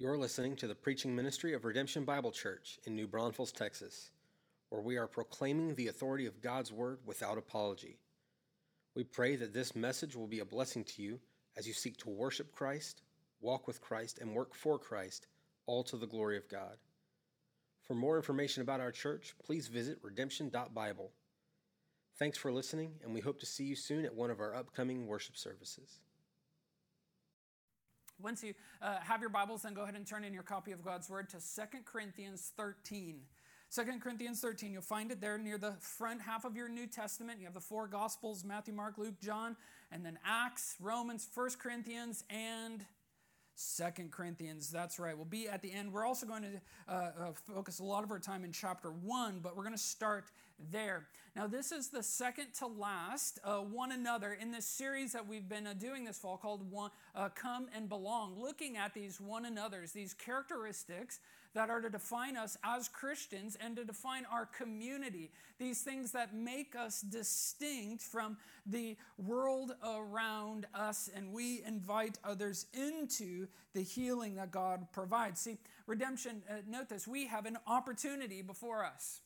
You're listening to the preaching ministry of Redemption Bible Church in New Braunfels, Texas, where we are proclaiming the authority of God's Word without apology. We pray that this message will be a blessing to you as you seek to worship Christ, walk with Christ, and work for Christ, all to the glory of God. For more information about our church, please visit redemption.bible. Thanks for listening, and we hope to see you soon at one of our upcoming worship services. Once you uh, have your Bibles, then go ahead and turn in your copy of God's Word to 2 Corinthians 13. 2 Corinthians 13, you'll find it there near the front half of your New Testament. You have the four Gospels Matthew, Mark, Luke, John, and then Acts, Romans, 1 Corinthians, and Second Corinthians, that's right. We'll be at the end. We're also going to uh, uh, focus a lot of our time in chapter 1, but we're going to start there. Now, this is the second to last uh, one another in this series that we've been uh, doing this fall called one, uh, Come and Belong, looking at these one another's, these characteristics that are to define us as Christians and to define our community. These things that make us distinct from the world around us, and we invite others into the healing that God provides. See, redemption, uh, note this, we have an opportunity before us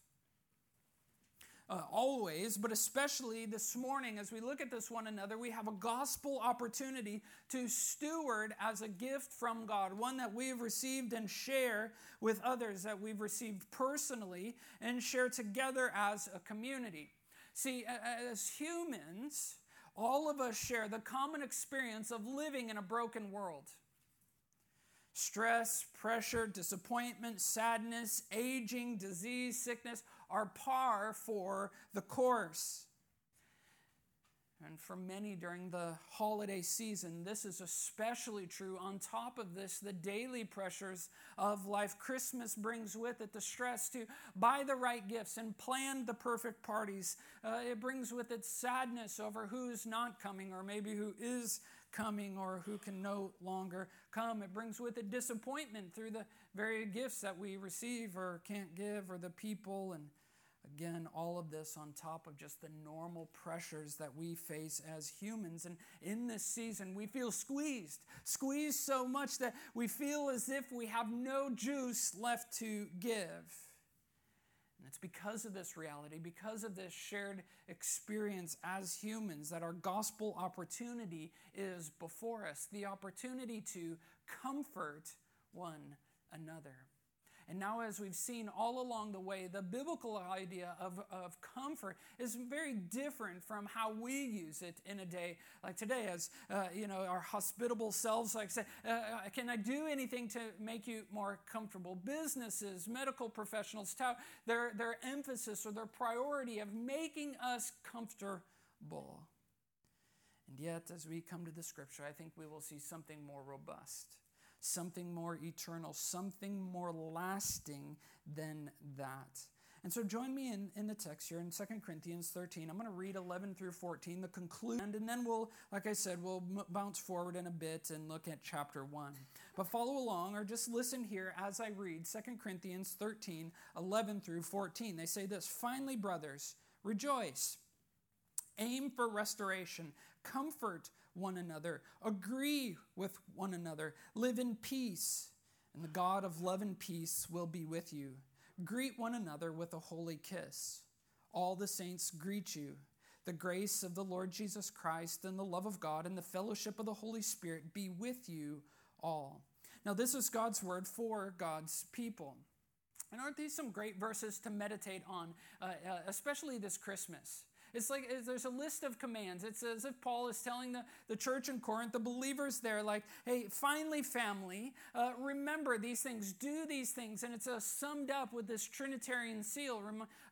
uh, always, but especially this morning as we look at this one another, we have a gospel opportunity to steward as a gift from God, one that we've received and share with others that we've received personally and share together as a community. See, as humans, all of us share the common experience of living in a broken world. Stress, pressure, disappointment, sadness, aging, disease, sickness, are par for the course. And for many during the holiday season, this is especially true. On top of this, the daily pressures of life. Christmas brings with it the stress to buy the right gifts and plan the perfect parties. Uh, it brings with it sadness over who's not coming or maybe who is coming or who can no longer come. It brings with it disappointment through the very gifts that we receive or can't give or the people and Again, all of this on top of just the normal pressures that we face as humans. And in this season, we feel squeezed, squeezed so much that we feel as if we have no juice left to give. And it's because of this reality, because of this shared experience as humans, that our gospel opportunity is before us the opportunity to comfort one another. And now, as we've seen all along the way, the biblical idea of, of comfort is very different from how we use it in a day like today, as uh, you know, our hospitable selves like say, uh, uh, "Can I do anything to make you more comfortable?" Businesses, medical professionals their their emphasis or their priority of making us comfortable. And yet, as we come to the scripture, I think we will see something more robust something more eternal, something more lasting than that. And so join me in, in the text here in 2 Corinthians 13. I'm going to read 11 through 14, the conclusion, and then we'll, like I said, we'll m- bounce forward in a bit and look at chapter 1. But follow along or just listen here as I read 2 Corinthians 13, 11 through 14. They say this Finally, brothers, rejoice, aim for restoration, comfort one another, agree with one another, live in peace, and the God of love and peace will be with you. Greet one another with a holy kiss. All the saints greet you. The grace of the Lord Jesus Christ and the love of God and the fellowship of the Holy Spirit be with you all. Now, this is God's word for God's people. And aren't these some great verses to meditate on, uh, uh, especially this Christmas? It's like there's a list of commands. It's as if Paul is telling the, the church in Corinth, the believers there, like, hey, finally, family, uh, remember these things, do these things. And it's uh, summed up with this Trinitarian seal,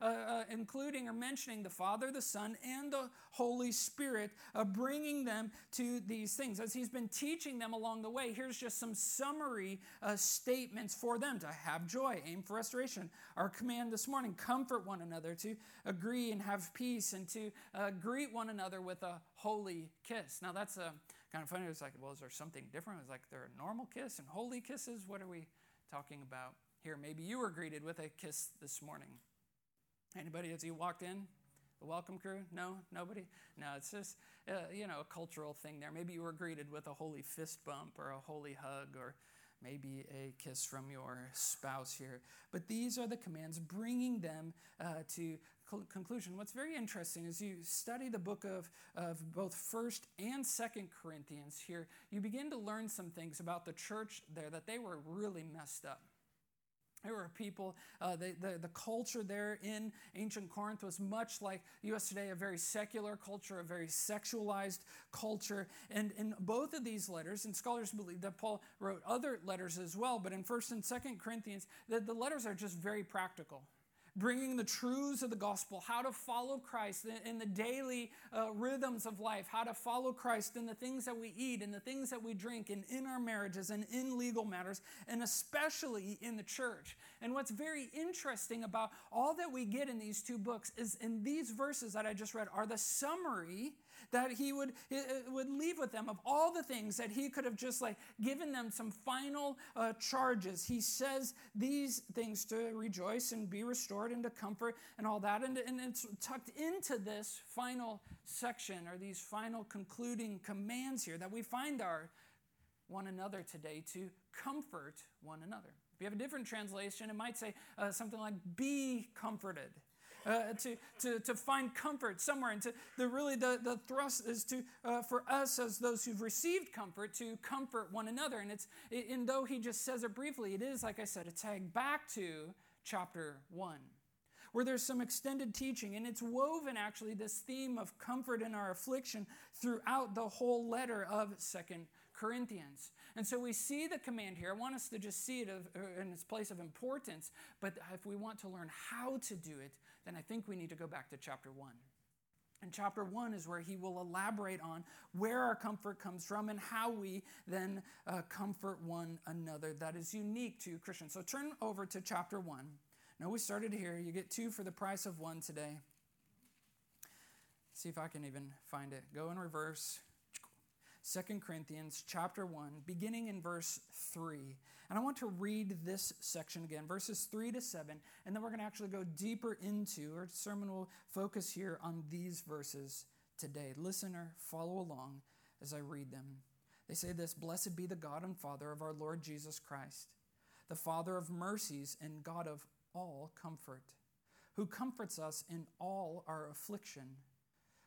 uh, uh, including or mentioning the Father, the Son, and the Holy Spirit, uh, bringing them to these things. As he's been teaching them along the way, here's just some summary uh, statements for them to have joy, aim for restoration. Our command this morning comfort one another, to agree and have peace, and to uh, greet one another with a holy kiss. Now, that's uh, kind of funny. It's like, well, is there something different? It's like there are normal kiss and holy kisses. What are we talking about here? Maybe you were greeted with a kiss this morning. Anybody as you walked in? The welcome crew? No? Nobody? No, it's just, uh, you know, a cultural thing there. Maybe you were greeted with a holy fist bump or a holy hug or maybe a kiss from your spouse here. But these are the commands, bringing them uh, to conclusion. What's very interesting is you study the book of, of both 1st and 2nd Corinthians here, you begin to learn some things about the church there that they were really messed up. There were people, uh, the, the, culture there in ancient Corinth was much like U.S. today, a very secular culture, a very sexualized culture. And in both of these letters, and scholars believe that Paul wrote other letters as well, but in 1st and 2nd Corinthians, the, the letters are just very practical bringing the truths of the gospel, how to follow Christ in the daily uh, rhythms of life, how to follow Christ in the things that we eat, in the things that we drink, and in our marriages, and in legal matters, and especially in the church. And what's very interesting about all that we get in these two books is in these verses that I just read are the summary that he would, would leave with them of all the things that he could have just like given them some final uh, charges. He says these things to rejoice and be restored and to comfort and all that. And, and it's tucked into this final section or these final concluding commands here that we find our one another today to comfort one another. If you have a different translation, it might say uh, something like, be comforted uh, to, to, to find comfort somewhere. And to, the, really the, the thrust is to, uh, for us as those who've received comfort to comfort one another. And it's, and though he just says it briefly, it is, like I said, a tag back to chapter 1 where there's some extended teaching, and it's woven actually this theme of comfort in our affliction throughout the whole letter of Second Corinthians. And so we see the command here. I want us to just see it uh, in its place of importance, but if we want to learn how to do it, then I think we need to go back to chapter 1. And chapter 1 is where he will elaborate on where our comfort comes from and how we then uh, comfort one another. That is unique to Christians. So turn over to chapter 1. Now we started here. You get two for the price of one today. See if I can even find it. Go in reverse. 2 Corinthians chapter 1, beginning in verse 3. And I want to read this section again, verses 3 to 7, and then we're going to actually go deeper into, our sermon will focus here on these verses today. Listener, follow along as I read them. They say this Blessed be the God and Father of our Lord Jesus Christ, the Father of mercies and God of all comfort, who comforts us in all our affliction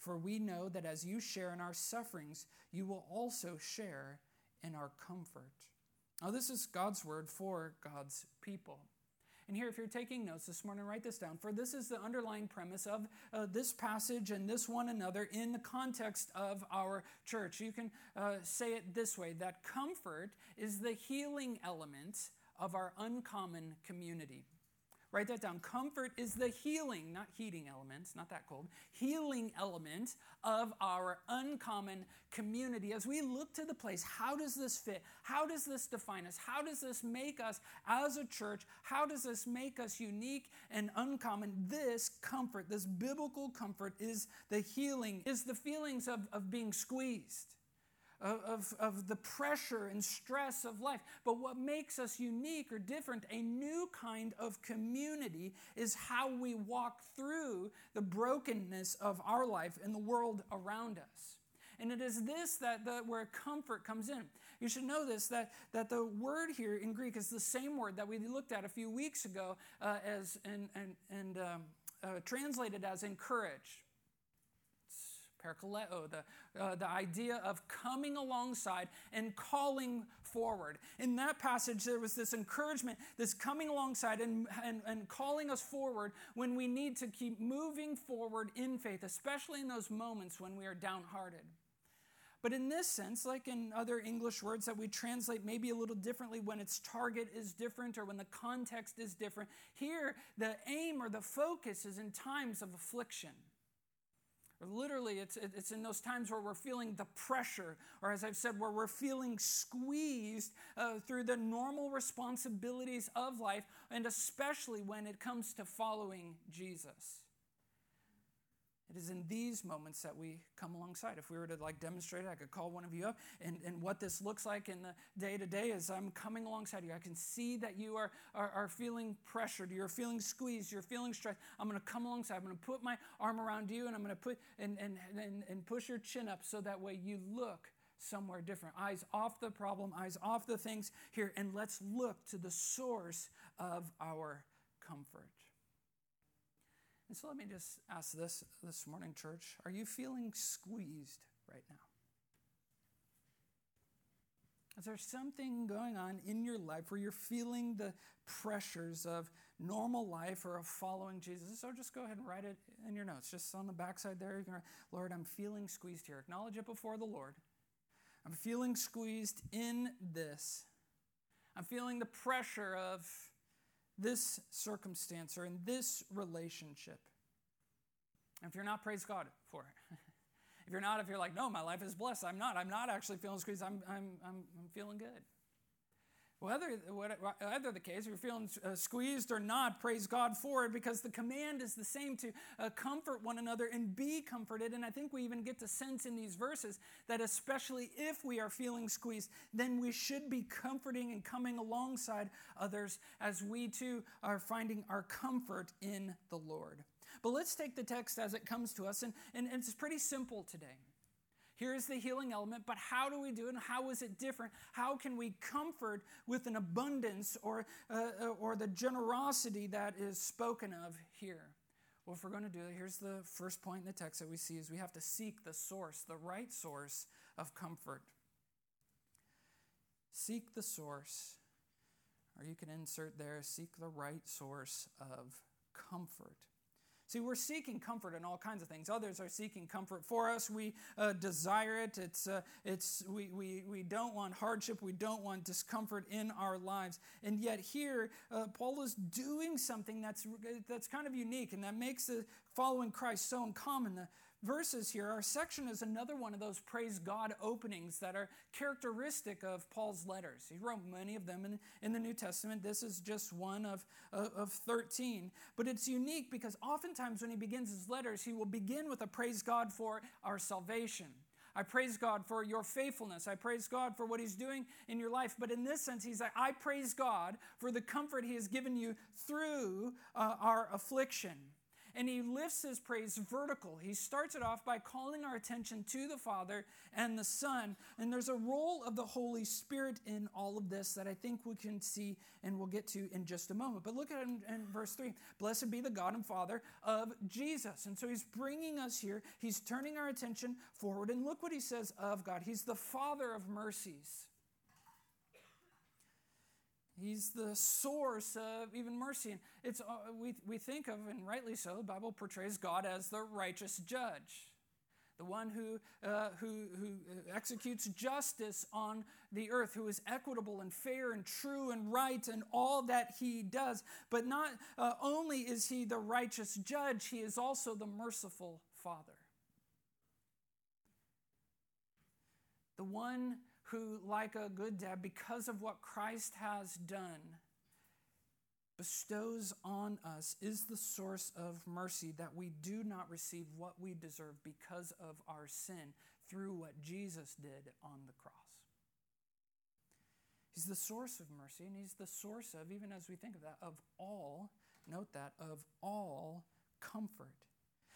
for we know that as you share in our sufferings, you will also share in our comfort. Now, this is God's word for God's people. And here, if you're taking notes this morning, write this down. For this is the underlying premise of uh, this passage and this one another in the context of our church. You can uh, say it this way that comfort is the healing element of our uncommon community. Write that down. Comfort is the healing, not heating element, not that cold, healing element of our uncommon community. As we look to the place, how does this fit? How does this define us? How does this make us as a church? How does this make us unique and uncommon? This comfort, this biblical comfort, is the healing, is the feelings of, of being squeezed of, of the pressure and stress of life. But what makes us unique or different, a new kind of community, is how we walk through the brokenness of our life and the world around us. And it is this that the, where comfort comes in. You should know this that, that the word here in Greek is the same word that we looked at a few weeks ago uh, as and, and, and um, uh, translated as encourage parakaleo, the, uh, the idea of coming alongside and calling forward. In that passage, there was this encouragement, this coming alongside and, and, and calling us forward when we need to keep moving forward in faith, especially in those moments when we are downhearted. But in this sense, like in other English words that we translate maybe a little differently when its target is different or when the context is different, here the aim or the focus is in times of affliction literally, it's, it's in those times where we're feeling the pressure, or as I've said, where we're feeling squeezed uh, through the normal responsibilities of life, and especially when it comes to following Jesus. It is in these moments that we come alongside. If we were to like demonstrate it, I could call one of you up. And, and what this looks like in the day to day is I'm coming alongside you. I can see that you are, are, are feeling pressured. You're feeling squeezed. You're feeling stressed. I'm going to come alongside. I'm going to put my arm around you and I'm going to put and, and, and, and push your chin up so that way you look somewhere different. Eyes off the problem, eyes off the things here. And let's look to the source of our comfort. And so let me just ask this this morning, church. Are you feeling squeezed right now? Is there something going on in your life where you're feeling the pressures of normal life or of following Jesus? So just go ahead and write it in your notes. Just on the backside there, you can write, Lord, I'm feeling squeezed here. Acknowledge it before the Lord. I'm feeling squeezed in this. I'm feeling the pressure of this circumstance or in this relationship. And If you're not, praise God for it. if you're not, if you're like, no, my life is blessed, I'm not. I'm not actually feeling squeezed. I'm, I'm, I'm, I'm feeling good. Whether, whether the case, if you're feeling uh, squeezed or not, praise God for it because the command is the same to uh, comfort one another and be comforted. And I think we even get to sense in these verses that, especially if we are feeling squeezed, then we should be comforting and coming alongside others as we too are finding our comfort in the Lord. But let's take the text as it comes to us, and, and, and it's pretty simple today. Here's the healing element, but how do we do it and how is it different? How can we comfort with an abundance or, uh, uh, or the generosity that is spoken of here? Well, if we're going to do it, here's the first point in the text that we see is we have to seek the source, the right source of comfort. Seek the source, or you can insert there, seek the right source of comfort. See, we're seeking comfort in all kinds of things. Others are seeking comfort for us. We uh, desire it. It's, uh, it's, we, we, we don't want hardship. We don't want discomfort in our lives. And yet, here, uh, Paul is doing something that's, that's kind of unique and that makes the following Christ so uncommon. The, verses here, our section is another one of those praise God openings that are characteristic of Paul's letters. He wrote many of them in, in the New Testament. This is just one of, of 13. But it's unique because oftentimes when he begins his letters, he will begin with a praise God for our salvation. I praise God for your faithfulness. I praise God for what He's doing in your life. But in this sense, He's like, I praise God for the comfort He has given you through uh, our affliction and he lifts his praise vertical. He starts it off by calling our attention to the Father and the Son. And there's a role of the Holy Spirit in all of this that I think we can see and we'll get to in just a moment. But look at in, in verse 3 Blessed be the God and Father of Jesus. And so he's bringing us here, he's turning our attention forward. And look what he says of God He's the Father of mercies. He's the source of even mercy. And it's, uh, we, we think of, and rightly so, the Bible portrays God as the righteous judge, the one who, uh, who, who executes justice on the earth, who is equitable and fair and true and right in all that he does. But not uh, only is he the righteous judge, he is also the merciful father. The one who, like a good dad, because of what Christ has done, bestows on us is the source of mercy that we do not receive what we deserve because of our sin through what Jesus did on the cross. He's the source of mercy, and He's the source of, even as we think of that, of all, note that, of all comfort.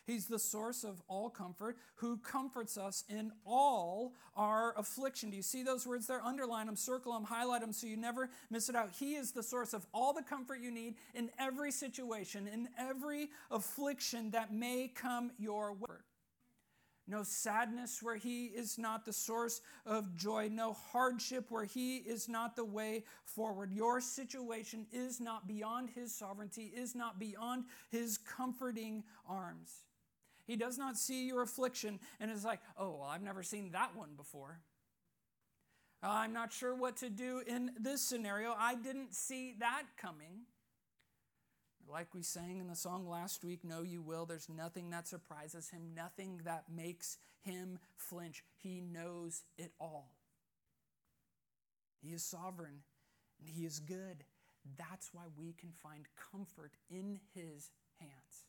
He's the source of all comfort, who comforts us in all our affliction. Do you see those words there? Underline them, circle them, highlight them so you never miss it out. He is the source of all the comfort you need in every situation, in every affliction that may come your way. No sadness where He is not the source of joy. No hardship where He is not the way forward. Your situation is not beyond His sovereignty, is not beyond His comforting arms. He does not see your affliction and is like, oh, well, I've never seen that one before. I'm not sure what to do in this scenario. I didn't see that coming. Like we sang in the song last week, No, You Will, there's nothing that surprises him, nothing that makes him flinch. He knows it all. He is sovereign and he is good. That's why we can find comfort in his hands.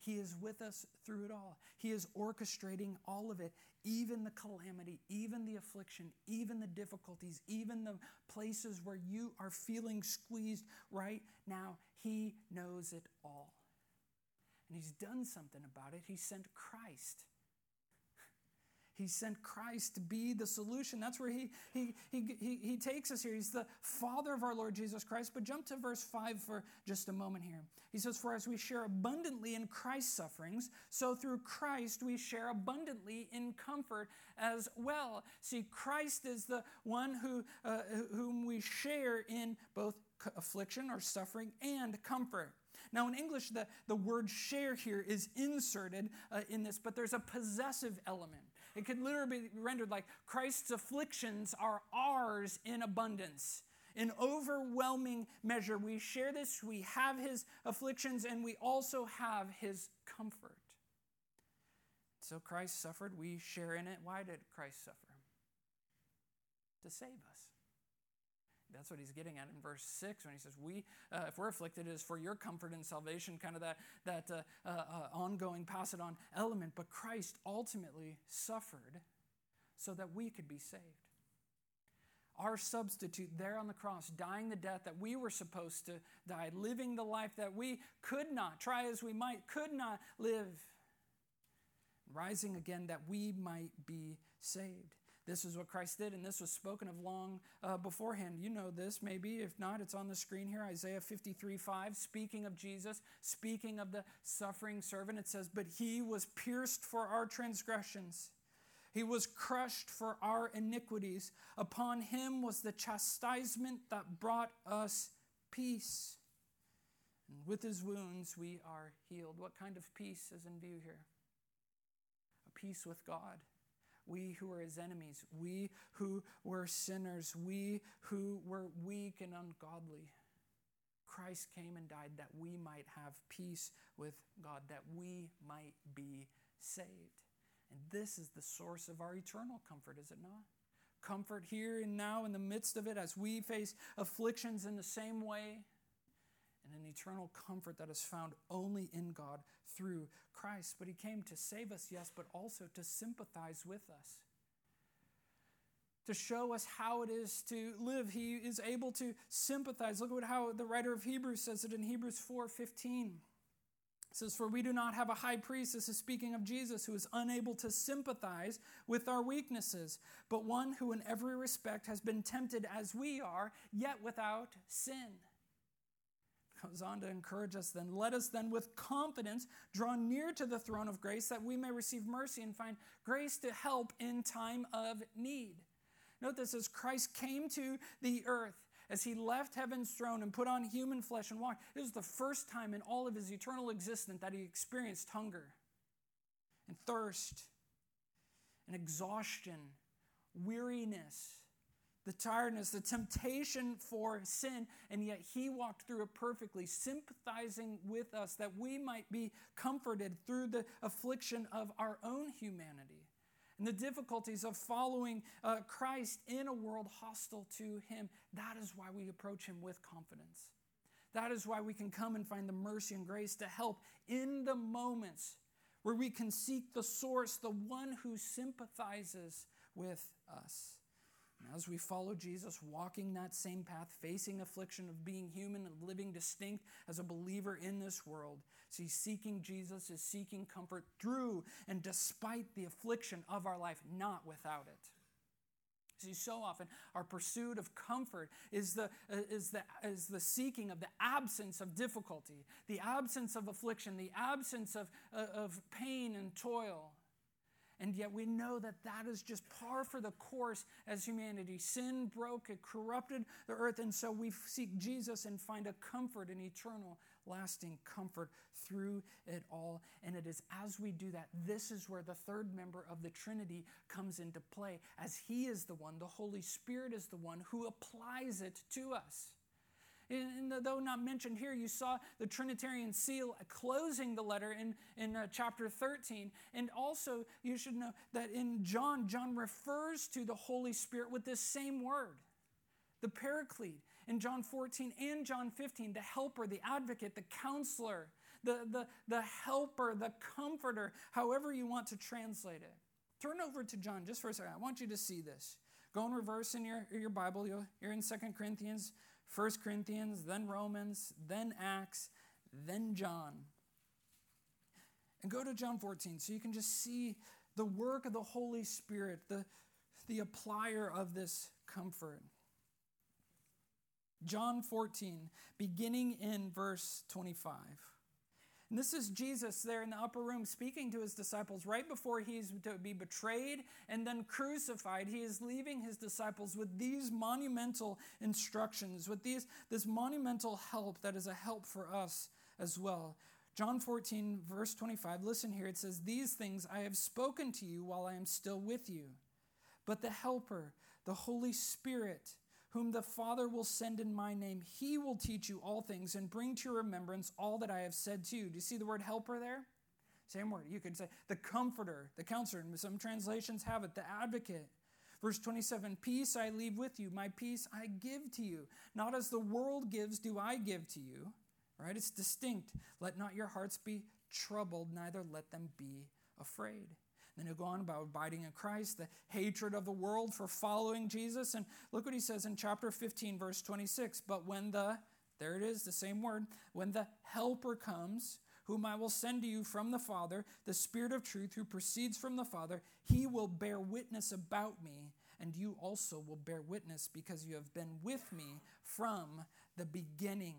He is with us through it all. He is orchestrating all of it, even the calamity, even the affliction, even the difficulties, even the places where you are feeling squeezed right now. He knows it all. And He's done something about it. He sent Christ he sent Christ to be the solution. That's where he, he, he, he, he takes us here. He's the Father of our Lord Jesus Christ. But jump to verse 5 for just a moment here. He says, For as we share abundantly in Christ's sufferings, so through Christ we share abundantly in comfort as well. See, Christ is the one who, uh, whom we share in both affliction or suffering and comfort. Now, in English, the, the word share here is inserted uh, in this, but there's a possessive element. It could literally be rendered like Christ's afflictions are ours in abundance. In overwhelming measure, we share this, we have his afflictions, and we also have his comfort. So Christ suffered, we share in it. Why did Christ suffer? To save us. That's what he's getting at in verse 6 when he says, We, uh, if we're afflicted, it is for your comfort and salvation, kind of that, that uh, uh, uh, ongoing, pass it on element. But Christ ultimately suffered so that we could be saved. Our substitute there on the cross, dying the death that we were supposed to die, living the life that we could not, try as we might, could not live, rising again that we might be saved. This is what Christ did, and this was spoken of long uh, beforehand. You know this, maybe. If not, it's on the screen here Isaiah 53 5, speaking of Jesus, speaking of the suffering servant. It says, But he was pierced for our transgressions, he was crushed for our iniquities. Upon him was the chastisement that brought us peace. And with his wounds we are healed. What kind of peace is in view here? A peace with God we who were his enemies, we who were sinners, we who were weak and ungodly. Christ came and died that we might have peace with God, that we might be saved. And this is the source of our eternal comfort, is it not? Comfort here and now in the midst of it as we face afflictions in the same way, and an eternal comfort that is found only in God through Christ. But He came to save us, yes, but also to sympathize with us. To show us how it is to live. He is able to sympathize. Look at how the writer of Hebrews says it in Hebrews 4 15. It says, For we do not have a high priest, this is speaking of Jesus, who is unable to sympathize with our weaknesses, but one who in every respect has been tempted as we are, yet without sin goes on to encourage us then. Let us then with confidence draw near to the throne of grace that we may receive mercy and find grace to help in time of need. Note this as christ came to the earth as he left heaven's throne and put on human flesh and walked it was the first time in all of his eternal existence that he experienced hunger and thirst and exhaustion weariness the tiredness, the temptation for sin, and yet He walked through it perfectly, sympathizing with us that we might be comforted through the affliction of our own humanity and the difficulties of following uh, Christ in a world hostile to Him. That is why we approach Him with confidence. That is why we can come and find the mercy and grace to help in the moments where we can seek the source, the one who sympathizes with us. As we follow Jesus, walking that same path, facing affliction of being human and living distinct as a believer in this world, see, seeking Jesus is seeking comfort through and despite the affliction of our life, not without it. See, so often our pursuit of comfort is the, uh, is, the, is the seeking of the absence of difficulty, the absence of affliction, the absence of, uh, of pain and toil. And yet we know that that is just par for the course as humanity. Sin broke, it corrupted the earth, and so we seek Jesus and find a comfort, an eternal, lasting comfort through it all. And it is as we do that, this is where the third member of the Trinity comes into play, as He is the one, the Holy Spirit is the one who applies it to us. And though not mentioned here, you saw the Trinitarian seal closing the letter in, in uh, chapter 13. And also, you should know that in John, John refers to the Holy Spirit with this same word, the Paraclete. In John 14 and John 15, the helper, the advocate, the counselor, the, the, the helper, the comforter, however you want to translate it. Turn over to John just for a second. I want you to see this. Go in reverse in your, your Bible. You're in 2 Corinthians, 1 Corinthians, then Romans, then Acts, then John. And go to John 14 so you can just see the work of the Holy Spirit, the, the applier of this comfort. John 14, beginning in verse 25. And this is Jesus there in the upper room speaking to his disciples right before he's to be betrayed and then crucified. He is leaving his disciples with these monumental instructions, with these, this monumental help that is a help for us as well. John 14, verse 25, listen here. It says, These things I have spoken to you while I am still with you. But the Helper, the Holy Spirit, whom the Father will send in my name, he will teach you all things and bring to your remembrance all that I have said to you. Do you see the word helper there? Same word. You could say the comforter, the counselor. Some translations have it, the advocate. Verse 27 Peace I leave with you, my peace I give to you. Not as the world gives, do I give to you. Right? It's distinct. Let not your hearts be troubled, neither let them be afraid. Then he'll go on about abiding in Christ, the hatred of the world for following Jesus. And look what he says in chapter 15, verse 26. But when the, there it is, the same word, when the Helper comes, whom I will send to you from the Father, the Spirit of truth who proceeds from the Father, he will bear witness about me, and you also will bear witness because you have been with me from the beginning.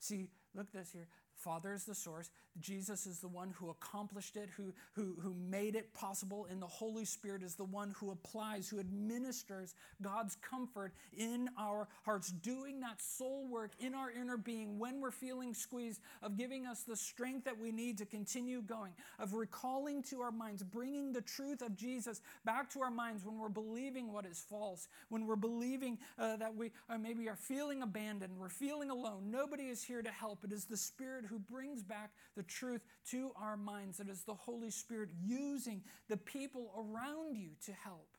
See, look this here. Father is the source. Jesus is the one who accomplished it, who, who, who made it possible, and the Holy Spirit is the one who applies, who administers God's comfort in our hearts, doing that soul work in our inner being when we're feeling squeezed, of giving us the strength that we need to continue going, of recalling to our minds, bringing the truth of Jesus back to our minds when we're believing what is false, when we're believing uh, that we uh, maybe are feeling abandoned, we're feeling alone. Nobody is here to help. It is the Spirit who brings back the truth to our minds. It is the Holy Spirit using the people around you to help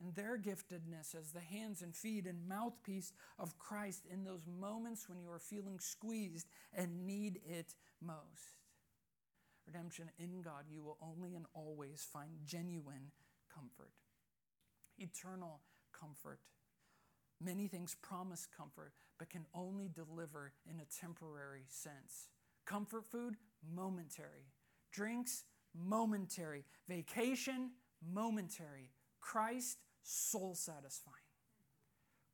and their giftedness as the hands and feet and mouthpiece of Christ in those moments when you are feeling squeezed and need it most. Redemption in God, you will only and always find genuine comfort, eternal comfort. Many things promise comfort, but can only deliver in a temporary sense. Comfort food, momentary. Drinks, momentary. Vacation, momentary. Christ, soul satisfying.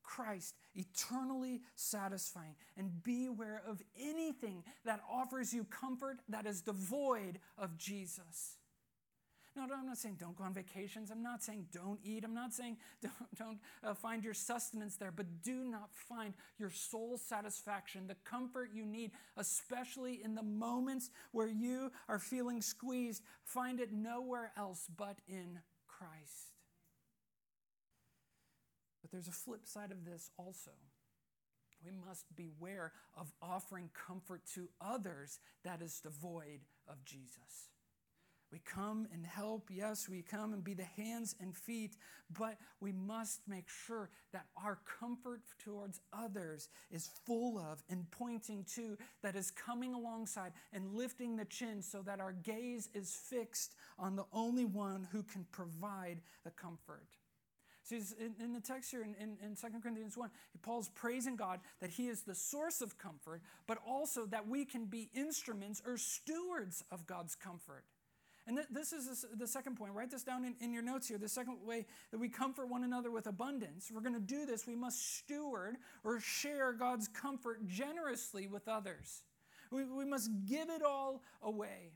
Christ, eternally satisfying. And beware of anything that offers you comfort that is devoid of Jesus. No, no, I'm not saying don't go on vacations. I'm not saying don't eat. I'm not saying don't, don't uh, find your sustenance there, but do not find your soul satisfaction, the comfort you need, especially in the moments where you are feeling squeezed. Find it nowhere else but in Christ. But there's a flip side of this also. We must beware of offering comfort to others that is devoid of Jesus. We come and help, yes, we come and be the hands and feet, but we must make sure that our comfort towards others is full of and pointing to, that is coming alongside and lifting the chin so that our gaze is fixed on the only one who can provide the comfort. See, in, the text here in, in, in 2 Corinthians 1, Paul's praising God that he is the source of comfort, but also that we can be instruments or stewards of God's comfort. And th- this is the second point. Write this down in, in your notes here. The second way that we comfort one another with abundance. We're going to do this, we must steward or share God's comfort generously with others. We, we must give it all away.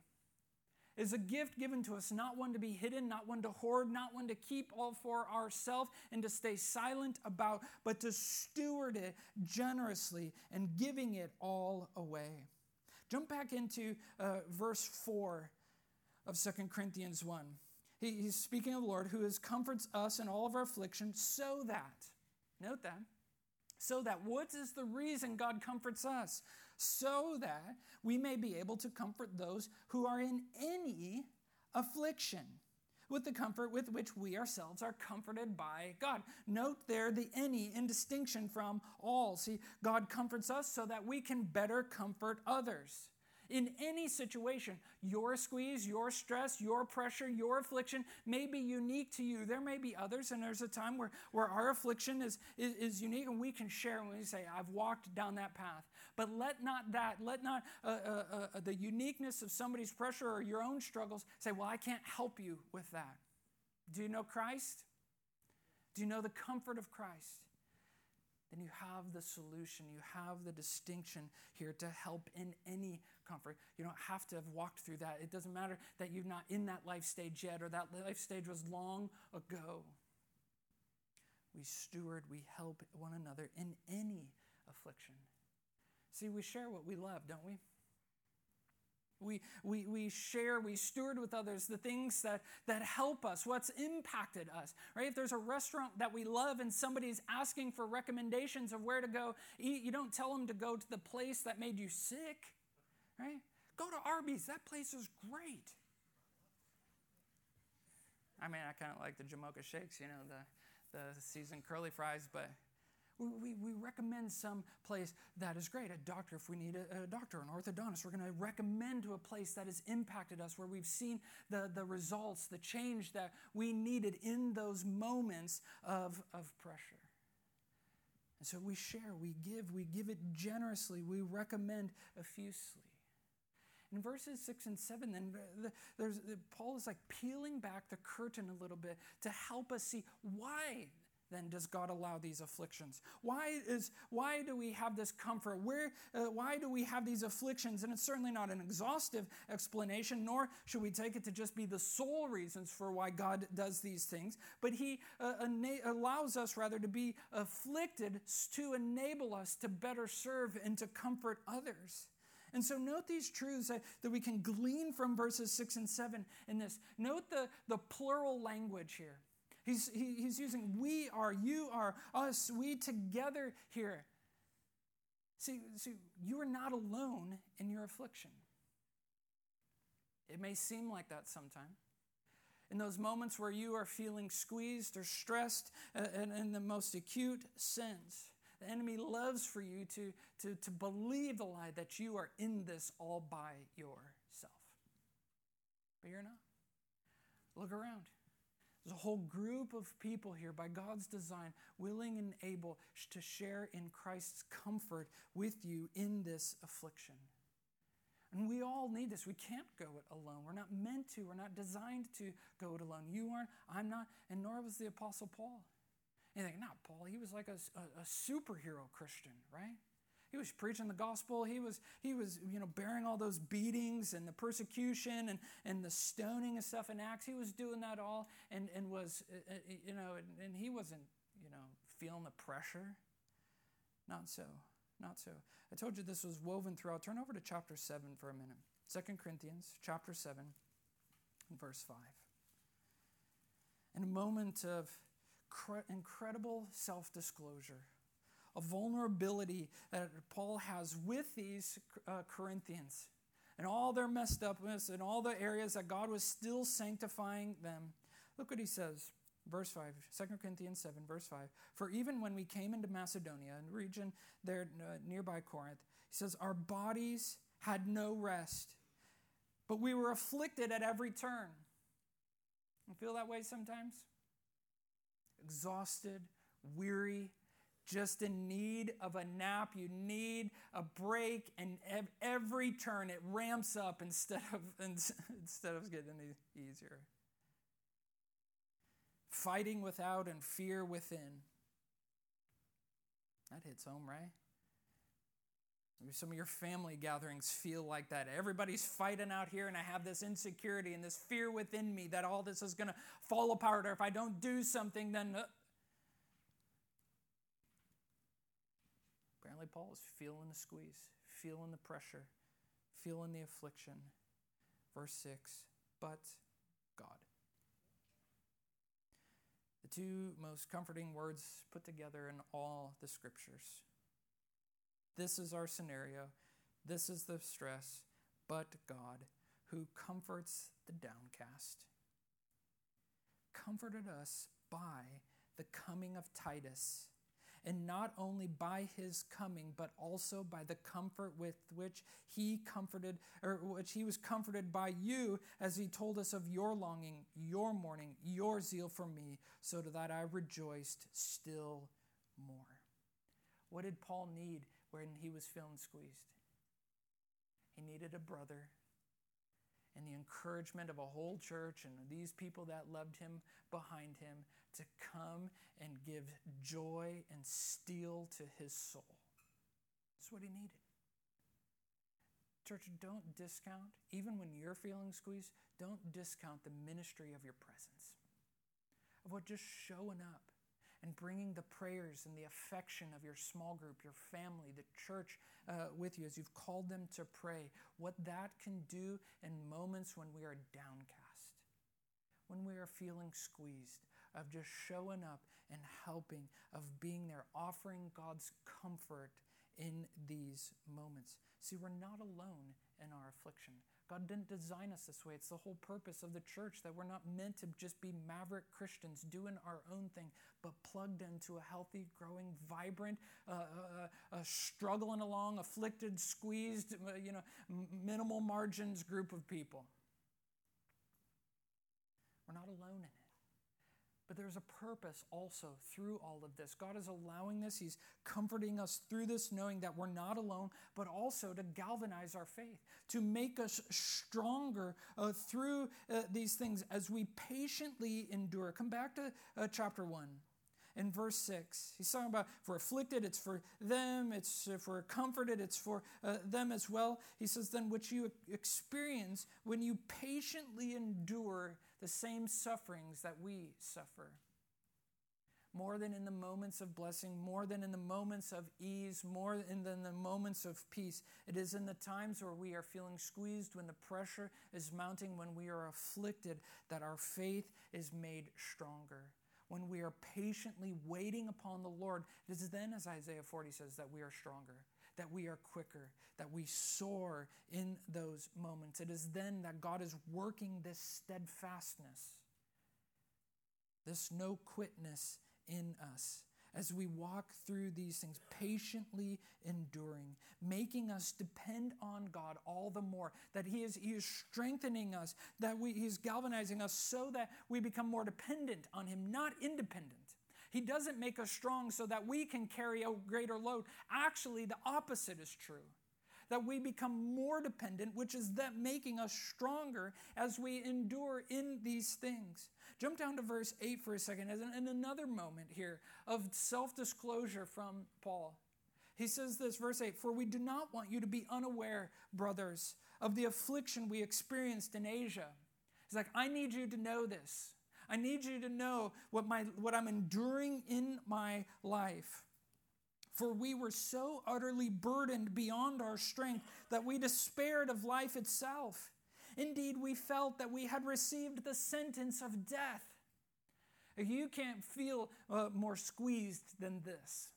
Is a gift given to us, not one to be hidden, not one to hoard, not one to keep all for ourselves and to stay silent about, but to steward it generously and giving it all away. Jump back into uh, verse 4 of Second Corinthians 1. He, he's speaking of the Lord who is comforts us in all of our affliction so that, note that, So that what is the reason God comforts us? So that we may be able to comfort those who are in any affliction with the comfort with which we ourselves are comforted by God. Note there the any in distinction from all. See, God comforts us so that we can better comfort others. In any situation, your squeeze, your stress, your pressure, your affliction may be unique to you. There may be others, and there's a time where, where our affliction is, is, is unique and we can share when we say, I've walked down that path. But let not that, let not uh, uh, uh, the uniqueness of somebody's pressure or your own struggles say, Well, I can't help you with that. Do you know Christ? Do you know the comfort of Christ? then you have the solution. You have the distinction here to help in any comfort. You don't have to have walked through that. It doesn't matter that you're not in that life stage yet or that life stage was long ago. We steward, we help one another in any affliction. See, we share what we love, don't we? We, we, we share, we steward with others the things that, that help us, what's impacted us, right? If there's a restaurant that we love and somebody's asking for recommendations of where to go eat, you don't tell them to go to the place that made you sick, right? Go to Arby's, that place is great. I mean, I kind of like the Jamocha shakes, you know, the, the seasoned curly fries, but we, we recommend some place that is great. A doctor, if we need a, a doctor, an orthodontist, we're going to recommend to a place that has impacted us, where we've seen the, the results, the change that we needed in those moments of, of pressure. And so we share, we give, we give it generously, we recommend effusively. In verses 6 and 7, then there's, Paul is like peeling back the curtain a little bit to help us see why then does God allow these afflictions? Why, is, why do we have this comfort? Where, uh, why do we have these afflictions? And it's certainly not an exhaustive explanation, nor should we take it to just be the sole reasons for why God does these things. But He uh, allows us, rather, to be afflicted to enable us to better serve and to comfort others. And so note these truths that, that we can glean from verses 6 and 7 in this. Note the, the plural language here. He's, he, he's using we are, you are, us, we together here. See, see, you are not alone in your affliction. It may seem like that sometimes. In those moments where you are feeling squeezed or stressed uh, and in the most acute sense, the enemy loves for you to, to, to believe the lie that you are in this all by yourself. But you're not. Look around. There's a whole group of people here by God's design, willing and able to share in Christ's comfort with you in this affliction. And we all need this. We can't go it alone. We're not meant to. We're not designed to go it alone. You aren't, I'm not, and nor was the Apostle Paul. You think, not Paul, he was like a, a, a superhero Christian, right? He was preaching the gospel. He was, he was, you know, bearing all those beatings and the persecution and, and the stoning and stuff in Acts. He was doing that all and, and was, uh, uh, you know, and, and he wasn't, you know, feeling the pressure. Not so. Not so. I told you this was woven throughout. Turn over to chapter 7 for a minute. 2 Corinthians chapter 7 and verse 5. In a moment of incredible self disclosure, a vulnerability that Paul has with these uh, Corinthians and all their messed upness and all the areas that God was still sanctifying them. Look what he says. Verse 5, 2 Corinthians 7, verse 5. For even when we came into Macedonia, a region there uh, nearby Corinth, he says, Our bodies had no rest, but we were afflicted at every turn. You feel that way sometimes? Exhausted, weary, just in need of a nap. You need a break, and every turn it ramps up instead of, instead of getting easier. Fighting without and fear within. That hits home, right? Maybe some of your family gatherings feel like that. Everybody's fighting out here, and I have this insecurity and this fear within me that all this is going to fall apart, or if I don't do something, then uh, Apparently, Paul is feeling the squeeze, feeling the pressure, feeling the affliction. Verse 6 But God. the two most comforting words put together in all the scriptures. This is our scenario. This is the stress. But God, who comforts the downcast, comforted us by the coming of Titus and not only by his coming, but also by the comfort with which he comforted, or which he was comforted by you, as he told us of your longing, your mourning, your zeal for me, so that I rejoiced still more. What did Paul need when he was feeling squeezed? He needed a brother and the encouragement of a whole church and these people that loved him behind him to come and give joy and steel to his soul. That's what he needed. Church, don't discount, even when you're feeling squeezed, don't discount the ministry of your presence, of what just showing up and bringing the prayers and the affection of your small group, your family, the church uh, with you as you've called them to pray, what that can do in moments when we are downcast, when we are feeling squeezed, of just showing up and helping, of being there, offering God's comfort in these moments. See, we're not alone in our affliction. God didn't design us this way. It's the whole purpose of the church that we're not meant to just be maverick Christians doing our own thing, but plugged into a healthy, growing, vibrant, uh, uh, uh, struggling along, afflicted, squeezed, uh, you know, minimal margins group of people. We're not alone in it. But there's a purpose also through all of this. God is allowing this. He's comforting us through this, knowing that we're not alone, but also to galvanize our faith, to make us stronger uh, through uh, these things as we patiently endure. Come back to uh, chapter 1 in verse 6. He's talking about if we're afflicted, it's for them. It's if we're comforted, it's for uh, them as well. He says, then what you experience when you patiently endure the same sufferings that we suffer. More than in the moments of blessing, more than in the moments of ease, more than in the moments of peace. It is in the times where we are feeling squeezed, when the pressure is mounting, when we are afflicted, that our faith is made stronger. When we are patiently waiting upon the Lord, it is then, as Isaiah 40 says, that we are stronger that we are quicker, that we soar in those moments. It is then that God is working this steadfastness, this no quitness in us as we walk through these things, patiently enduring, making us depend on God all the more, that He is, he is strengthening us, that we, He is galvanizing us so that we become more dependent on Him, not independent. He doesn't make us strong so that we can carry a greater load. Actually, the opposite is true. That we become more dependent, which is that making us stronger as we endure in these things. Jump down to verse 8 for a second, as in another moment here of self disclosure from Paul. He says this, verse 8 For we do not want you to be unaware, brothers, of the affliction we experienced in Asia. He's like, I need you to know this. I need you to know what, my, what I'm enduring in my life. For we were so utterly burdened beyond our strength that we despaired of life itself. Indeed, we felt that we had received the sentence of death. You can't feel uh, more squeezed than this.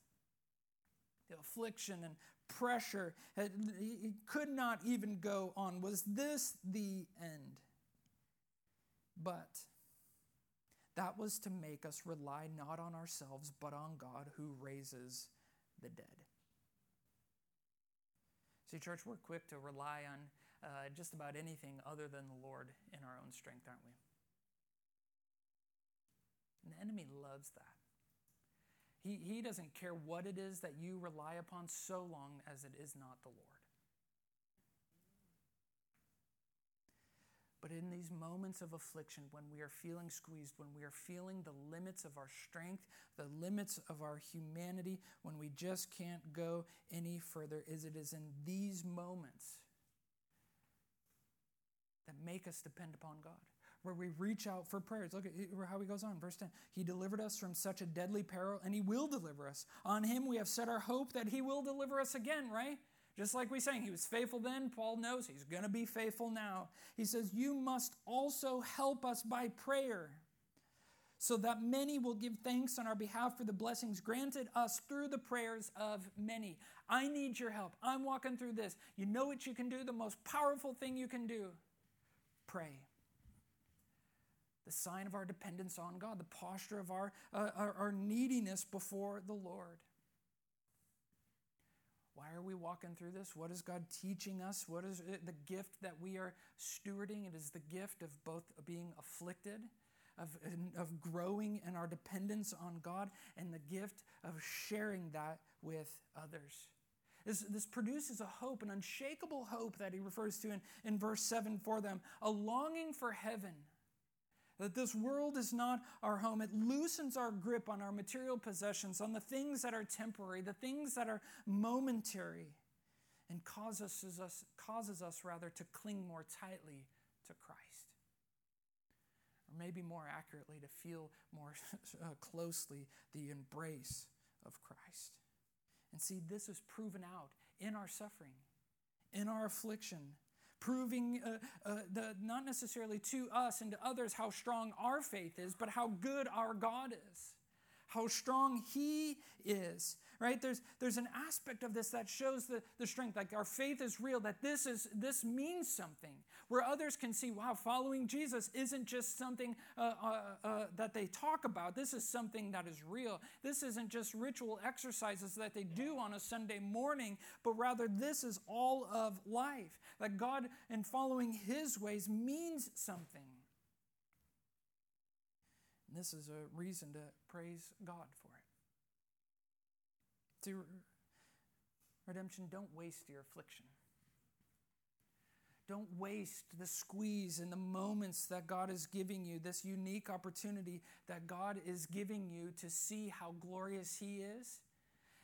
The affliction and pressure it could not even go on. Was this the end? But that was to make us rely not on ourselves, but on God who raises the dead. See, church, we're quick to rely on uh, just about anything other than the Lord in our own strength, aren't we? And the enemy loves that. He, he doesn't care what it is that you rely upon so long as it is not the Lord. But in these moments of affliction, when we are feeling squeezed, when we are feeling the limits of our strength, the limits of our humanity, when we just can't go any further, is it is in these moments that make us depend upon God, where we reach out for prayers. Look at how he goes on, verse 10. He delivered us from such a deadly peril, and he will deliver us. On him we have set our hope that he will deliver us again, right? Just like we sang, he was faithful then. Paul knows he's going to be faithful now. He says, You must also help us by prayer so that many will give thanks on our behalf for the blessings granted us through the prayers of many. I need your help. I'm walking through this. You know what you can do? The most powerful thing you can do pray. The sign of our dependence on God, the posture of our, uh, our, our neediness before the Lord. Why are we walking through this? What is God teaching us? What is uh, the gift that we are stewarding? It is the gift of both being afflicted of, of growing in our dependence on God and the gift of sharing that with others. This, this produces a hope, an unshakable hope that he refers to in, in verse 7 for them, a longing for heaven. That this world is not our home. It loosens our grip on our material possessions, on the things that are temporary, the things that are momentary, and causes us, causes us rather to cling more tightly to Christ or maybe more accurately, to feel more uh, closely the embrace of Christ. And see, this is proven out in our suffering, in our affliction, proving uh, uh, the, not necessarily to us and to others how strong our faith is, but how good our God is how strong he is right? There's there's an aspect of this that shows the, the strength. Like our faith is real that this is this means something where others can see wow following jesus isn't just something uh, uh, uh, that they talk about. This is something that is real. This isn't just ritual exercises that they do on a sunday morning but rather this is all of life that god and following his ways means something. And this is a reason to praise God See, redemption, don't waste your affliction. Don't waste the squeeze and the moments that God is giving you, this unique opportunity that God is giving you to see how glorious He is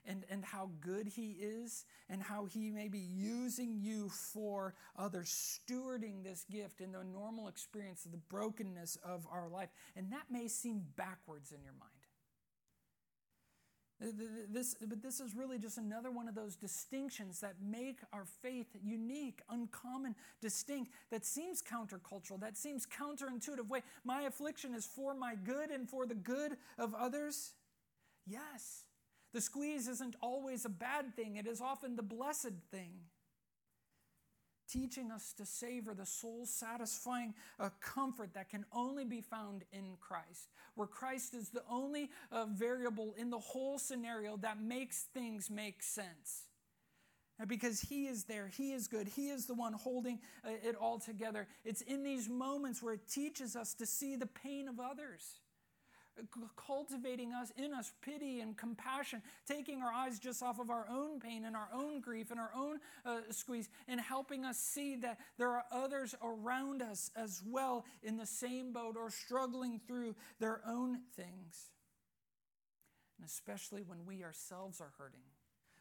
and, and how good He is and how He may be using you for others, stewarding this gift in the normal experience of the brokenness of our life. And that may seem backwards in your mind. This, but this is really just another one of those distinctions that make our faith unique, uncommon, distinct, that seems countercultural, that seems counterintuitive. Wait, my affliction is for my good and for the good of others? Yes. The squeeze isn't always a bad thing, it is often the blessed thing. Teaching us to savor the soul satisfying uh, comfort that can only be found in Christ, where Christ is the only uh, variable in the whole scenario that makes things make sense. Because He is there, He is good, He is the one holding uh, it all together. It's in these moments where it teaches us to see the pain of others cultivating us in us pity and compassion, taking our eyes just off of our own pain and our own grief and our own uh, squeeze, and helping us see that there are others around us as well in the same boat or struggling through their own things. And especially when we ourselves are hurting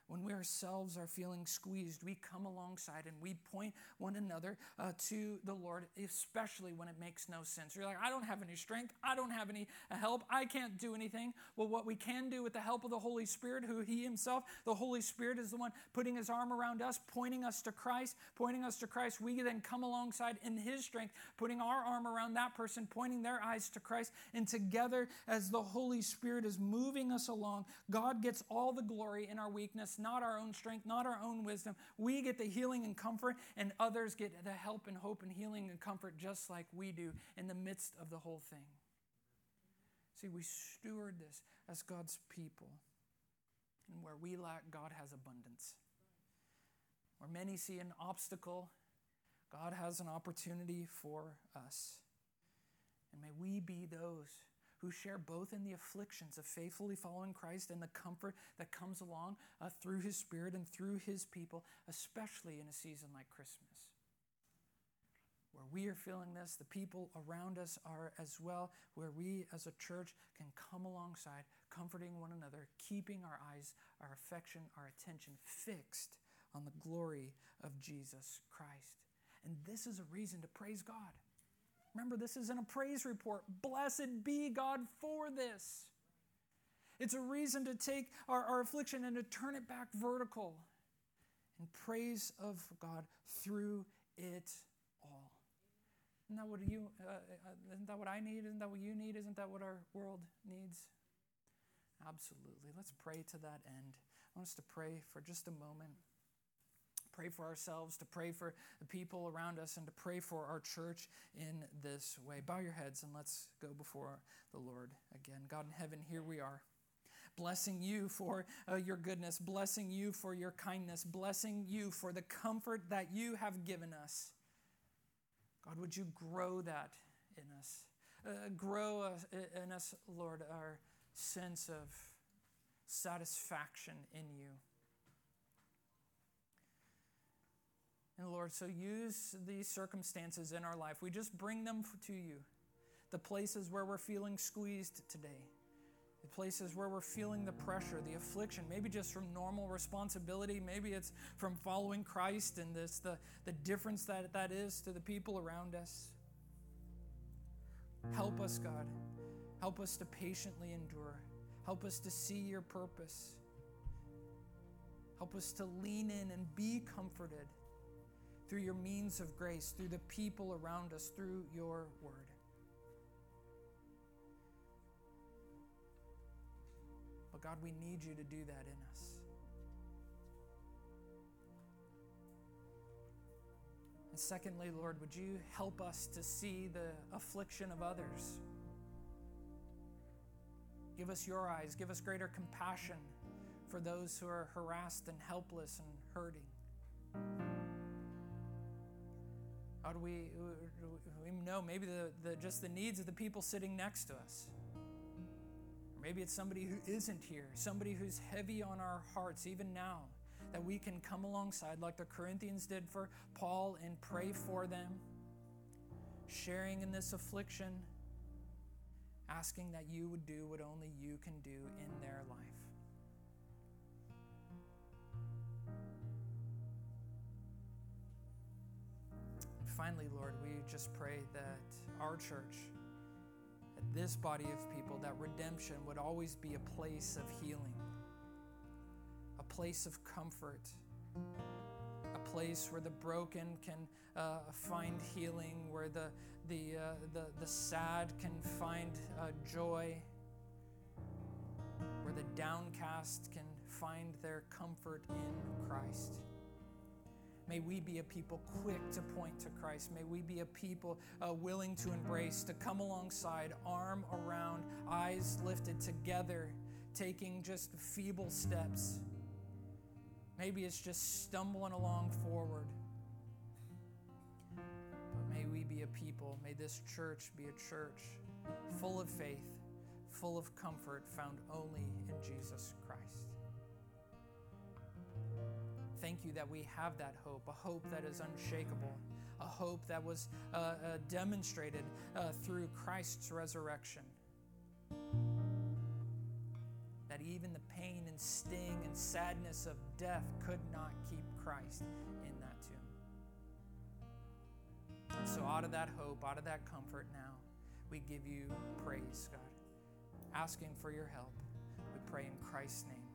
when we ourselves are feeling squeezed, we come alongside and we point one another uh, to the Lord, especially when it makes no sense. You're like, I don't have any strength. I don't have any help. I can't do anything. Well, what we can do with the help of the Holy Spirit, who He Himself, the Holy Spirit is the one putting His arm around us, pointing us to Christ, pointing us to Christ. We then come alongside in His strength, putting our arm around that person, pointing their eyes to Christ. And together, as the Holy Spirit is moving us along, God gets all the glory in our weakness not our own strength, not our own wisdom. We get the healing and comfort, and others get the help and hope and healing and comfort just like we do in the midst of the whole thing. See, we steward this as God's people. And where we lack, God has abundance. Where many see an obstacle, God has an opportunity for us. And may we be those who share both in the afflictions of faithfully following Christ and the comfort that comes along uh, through His Spirit and through His people, especially in a season like Christmas. Where we are feeling this, the people around us are as well, where we as a church can come alongside, comforting one another, keeping our eyes, our affection, our attention fixed on the glory of Jesus Christ. And this is a reason to praise God. Remember, this isn't a praise report. Blessed be God for this. It's a reason to take our, our affliction and to turn it back vertical in praise of God through it all. Isn't that what you? Uh, uh, isn't that what I need? Isn't that what you need? Isn't that what our world needs? Absolutely. Let's pray to that end. I want us to pray for just a moment. Pray for ourselves, to pray for the people around us, and to pray for our church in this way. Bow your heads and let's go before the Lord again. God in heaven, here we are blessing you for uh, your goodness, blessing you for your kindness, blessing you for the comfort that you have given us. God, would you grow that in us? Uh, grow uh, in us, Lord, our sense of satisfaction in you. And Lord, so use these circumstances in our life. We just bring them to you. The places where we're feeling squeezed today the places where we're feeling the pressure, the affliction, maybe just from normal responsibility, maybe it's from following Christ and this the, the difference that that is to the people around us. Help us, God. Help us to patiently endure. Help us to see your purpose. Help us to lean in and be comforted through your means of grace, through the people around us, through your word. But God, we need you to do that in us. And secondly, Lord, would you help us to see the affliction of others? Give us your eyes, give us greater compassion for those who are harassed and helpless and hurting. Do we, we know maybe the, the, just the needs of the people sitting next to us? Or Maybe it's somebody who isn't here, somebody who's heavy on our hearts even now, that we can come alongside like the Corinthians did for Paul and pray for them, sharing in this affliction, asking that you would do what only you can do in their life. Finally, Lord, we just pray that our church that this body of people that redemption would always be a place of healing, a place of comfort, a place where the broken can uh, find healing, where the, the, uh, the, the sad can find uh, joy, where the downcast can find their comfort in Christ. May we be a people quick to point to Christ. May we be a people uh, willing to embrace, to come alongside, arm around, eyes lifted together, taking just feeble steps. Maybe it's just stumbling along forward. But may we be a people, may this church be a church full of faith, full of comfort found only in Jesus Christ thank you that we have that hope, a hope that is unshakable, a hope that was uh, uh, demonstrated uh, through Christ's resurrection. That even the pain and sting and sadness of death could not keep Christ in that tomb. And so, out of that hope, out of that comfort now, we give you praise, God. Asking for your help. We pray in Christ's name.